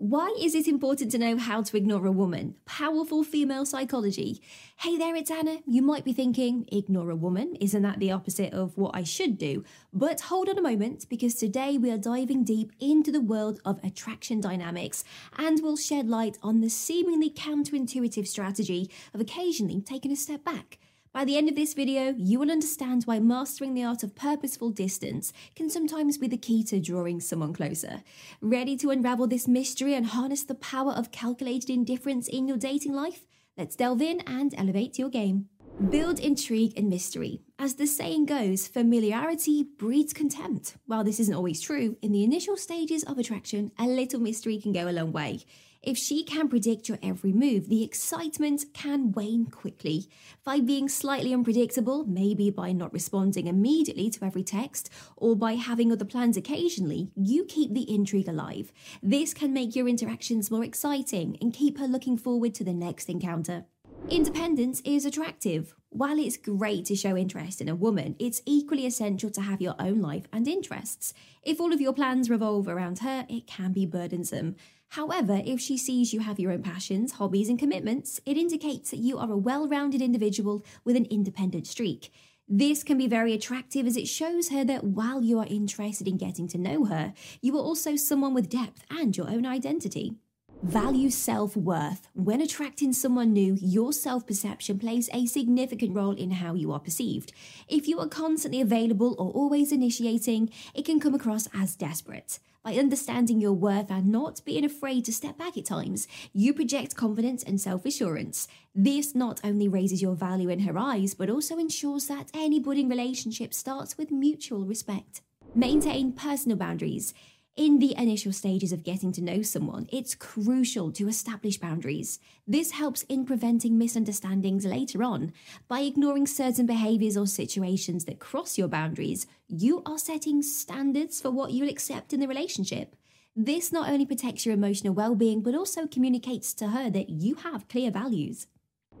Why is it important to know how to ignore a woman? Powerful female psychology. Hey there, it's Anna. You might be thinking, ignore a woman? Isn't that the opposite of what I should do? But hold on a moment, because today we are diving deep into the world of attraction dynamics and we'll shed light on the seemingly counterintuitive strategy of occasionally taking a step back by the end of this video, you will understand why mastering the art of purposeful distance can sometimes be the key to drawing someone closer. Ready to unravel this mystery and harness the power of calculated indifference in your dating life? Let's delve in and elevate your game. Build intrigue and mystery. As the saying goes, familiarity breeds contempt. While this isn't always true, in the initial stages of attraction, a little mystery can go a long way. If she can predict your every move, the excitement can wane quickly. By being slightly unpredictable, maybe by not responding immediately to every text, or by having other plans occasionally, you keep the intrigue alive. This can make your interactions more exciting and keep her looking forward to the next encounter. Independence is attractive. While it's great to show interest in a woman, it's equally essential to have your own life and interests. If all of your plans revolve around her, it can be burdensome. However, if she sees you have your own passions, hobbies, and commitments, it indicates that you are a well rounded individual with an independent streak. This can be very attractive as it shows her that while you are interested in getting to know her, you are also someone with depth and your own identity. Value self worth. When attracting someone new, your self perception plays a significant role in how you are perceived. If you are constantly available or always initiating, it can come across as desperate. By understanding your worth and not being afraid to step back at times, you project confidence and self assurance. This not only raises your value in her eyes, but also ensures that any budding relationship starts with mutual respect. Maintain personal boundaries. In the initial stages of getting to know someone, it's crucial to establish boundaries. This helps in preventing misunderstandings later on. By ignoring certain behaviors or situations that cross your boundaries, you are setting standards for what you'll accept in the relationship. This not only protects your emotional well being, but also communicates to her that you have clear values.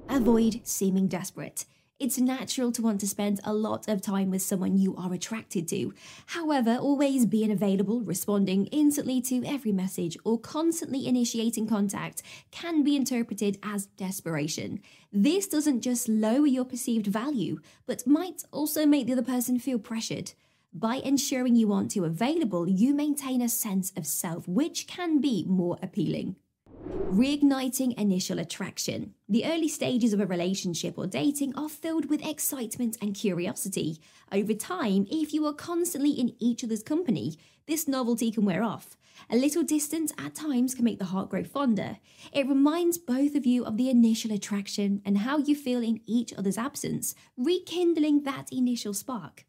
Avoid seeming desperate. It's natural to want to spend a lot of time with someone you are attracted to. However, always being available, responding instantly to every message, or constantly initiating contact can be interpreted as desperation. This doesn't just lower your perceived value, but might also make the other person feel pressured. By ensuring you aren't too available, you maintain a sense of self, which can be more appealing. Reigniting initial attraction. The early stages of a relationship or dating are filled with excitement and curiosity. Over time, if you are constantly in each other's company, this novelty can wear off. A little distance at times can make the heart grow fonder. It reminds both of you of the initial attraction and how you feel in each other's absence, rekindling that initial spark.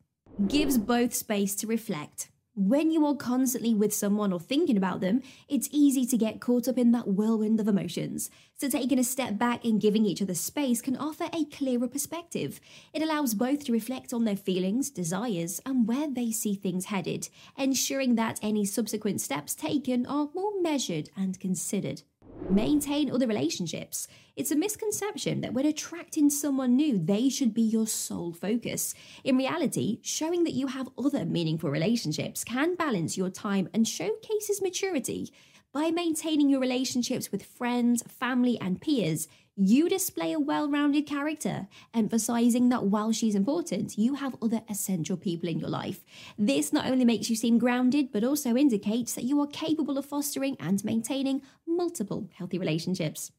Gives both space to reflect. When you are constantly with someone or thinking about them, it's easy to get caught up in that whirlwind of emotions. So, taking a step back and giving each other space can offer a clearer perspective. It allows both to reflect on their feelings, desires, and where they see things headed, ensuring that any subsequent steps taken are more measured and considered maintain other relationships. It's a misconception that when attracting someone new, they should be your sole focus. In reality, showing that you have other meaningful relationships can balance your time and showcases maturity. By maintaining your relationships with friends, family, and peers, you display a well rounded character, emphasizing that while she's important, you have other essential people in your life. This not only makes you seem grounded, but also indicates that you are capable of fostering and maintaining multiple healthy relationships.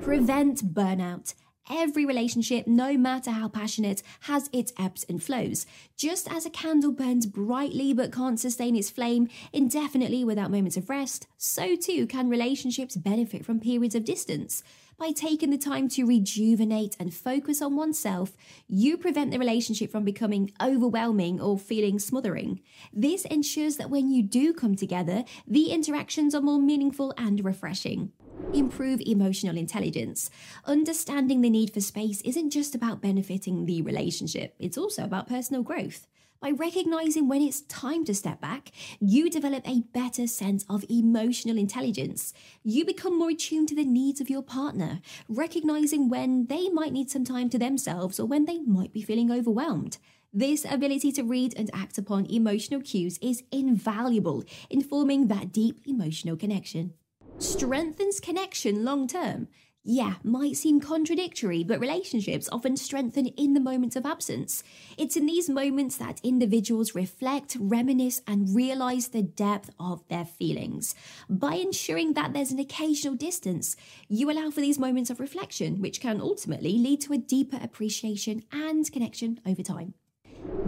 Prevent burnout. Every relationship, no matter how passionate, has its ebbs and flows. Just as a candle burns brightly but can't sustain its flame indefinitely without moments of rest, so too can relationships benefit from periods of distance. By taking the time to rejuvenate and focus on oneself, you prevent the relationship from becoming overwhelming or feeling smothering. This ensures that when you do come together, the interactions are more meaningful and refreshing. Improve emotional intelligence. Understanding the need for space isn't just about benefiting the relationship, it's also about personal growth. By recognizing when it's time to step back, you develop a better sense of emotional intelligence. You become more attuned to the needs of your partner, recognizing when they might need some time to themselves or when they might be feeling overwhelmed. This ability to read and act upon emotional cues is invaluable in forming that deep emotional connection. Strengthens connection long term. Yeah, might seem contradictory, but relationships often strengthen in the moments of absence. It's in these moments that individuals reflect, reminisce, and realize the depth of their feelings. By ensuring that there's an occasional distance, you allow for these moments of reflection, which can ultimately lead to a deeper appreciation and connection over time.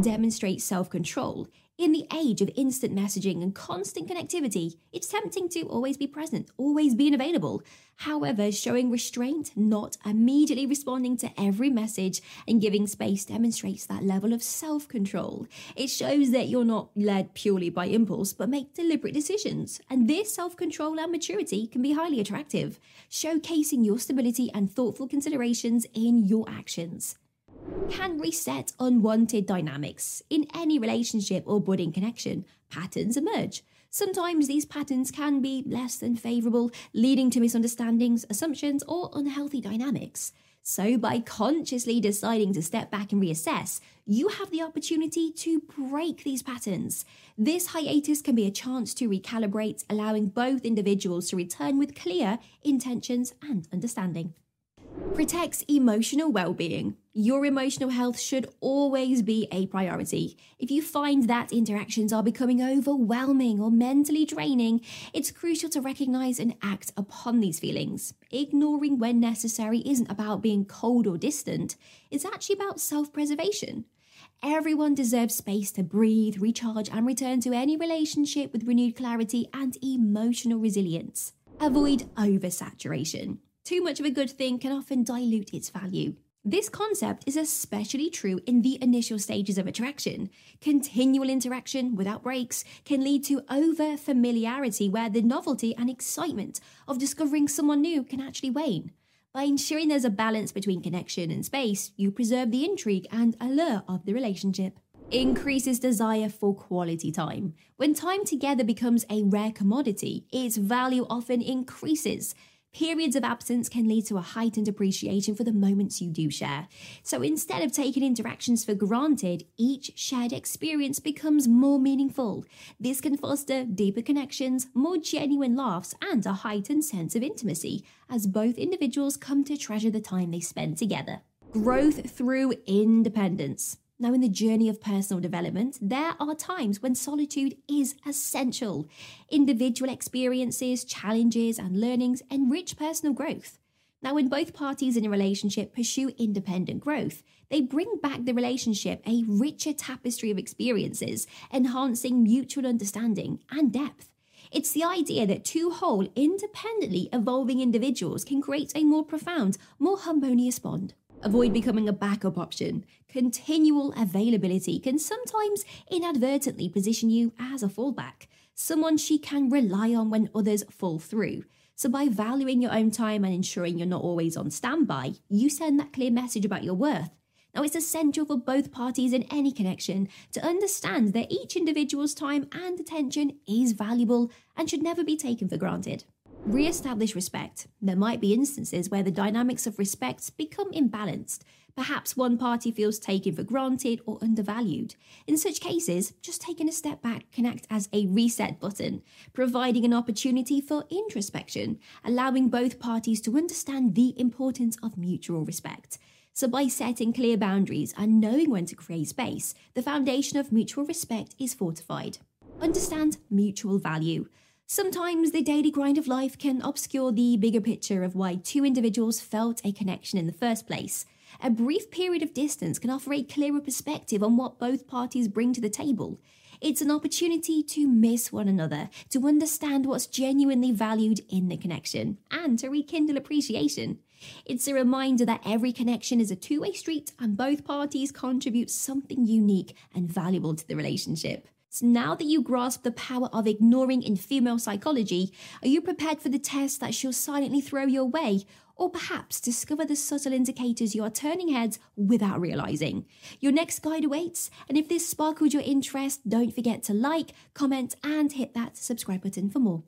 Demonstrate self control. In the age of instant messaging and constant connectivity, it's tempting to always be present, always being available. However, showing restraint, not immediately responding to every message, and giving space demonstrates that level of self control. It shows that you're not led purely by impulse, but make deliberate decisions. And this self control and maturity can be highly attractive, showcasing your stability and thoughtful considerations in your actions can reset unwanted dynamics. In any relationship or budding connection, patterns emerge. Sometimes these patterns can be less than favourable, leading to misunderstandings, assumptions, or unhealthy dynamics. So, by consciously deciding to step back and reassess, you have the opportunity to break these patterns. This hiatus can be a chance to recalibrate, allowing both individuals to return with clear intentions and understanding protects emotional well being. Your emotional health should always be a priority. If you find that interactions are becoming overwhelming or mentally draining, it's crucial to recognize and act upon these feelings. Ignoring when necessary isn't about being cold or distant, it's actually about self preservation. Everyone deserves space to breathe, recharge, and return to any relationship with renewed clarity and emotional resilience. Avoid oversaturation. Too much of a good thing can often dilute its value. This concept is especially true in the initial stages of attraction. Continual interaction without breaks can lead to over familiarity, where the novelty and excitement of discovering someone new can actually wane. By ensuring there's a balance between connection and space, you preserve the intrigue and allure of the relationship. Increases desire for quality time. When time together becomes a rare commodity, its value often increases. Periods of absence can lead to a heightened appreciation for the moments you do share. So instead of taking interactions for granted, each shared experience becomes more meaningful. This can foster deeper connections, more genuine laughs, and a heightened sense of intimacy as both individuals come to treasure the time they spend together. Growth through independence. Now, in the journey of personal development, there are times when solitude is essential. Individual experiences, challenges, and learnings enrich personal growth. Now, when both parties in a relationship pursue independent growth, they bring back the relationship a richer tapestry of experiences, enhancing mutual understanding and depth. It's the idea that two whole, independently evolving individuals can create a more profound, more harmonious bond. Avoid becoming a backup option. Continual availability can sometimes inadvertently position you as a fallback, someone she can rely on when others fall through. So, by valuing your own time and ensuring you're not always on standby, you send that clear message about your worth. Now, it's essential for both parties in any connection to understand that each individual's time and attention is valuable and should never be taken for granted. Re-establish respect. There might be instances where the dynamics of respect become imbalanced. Perhaps one party feels taken for granted or undervalued. In such cases, just taking a step back can act as a reset button, providing an opportunity for introspection, allowing both parties to understand the importance of mutual respect. So, by setting clear boundaries and knowing when to create space, the foundation of mutual respect is fortified. Understand mutual value. Sometimes the daily grind of life can obscure the bigger picture of why two individuals felt a connection in the first place. A brief period of distance can offer a clearer perspective on what both parties bring to the table. It's an opportunity to miss one another, to understand what's genuinely valued in the connection, and to rekindle appreciation. It's a reminder that every connection is a two way street and both parties contribute something unique and valuable to the relationship. So now that you grasp the power of ignoring in female psychology, are you prepared for the test that she'll silently throw your way? Or perhaps discover the subtle indicators you are turning heads without realizing. Your next guide awaits, and if this sparkled your interest, don't forget to like, comment, and hit that subscribe button for more.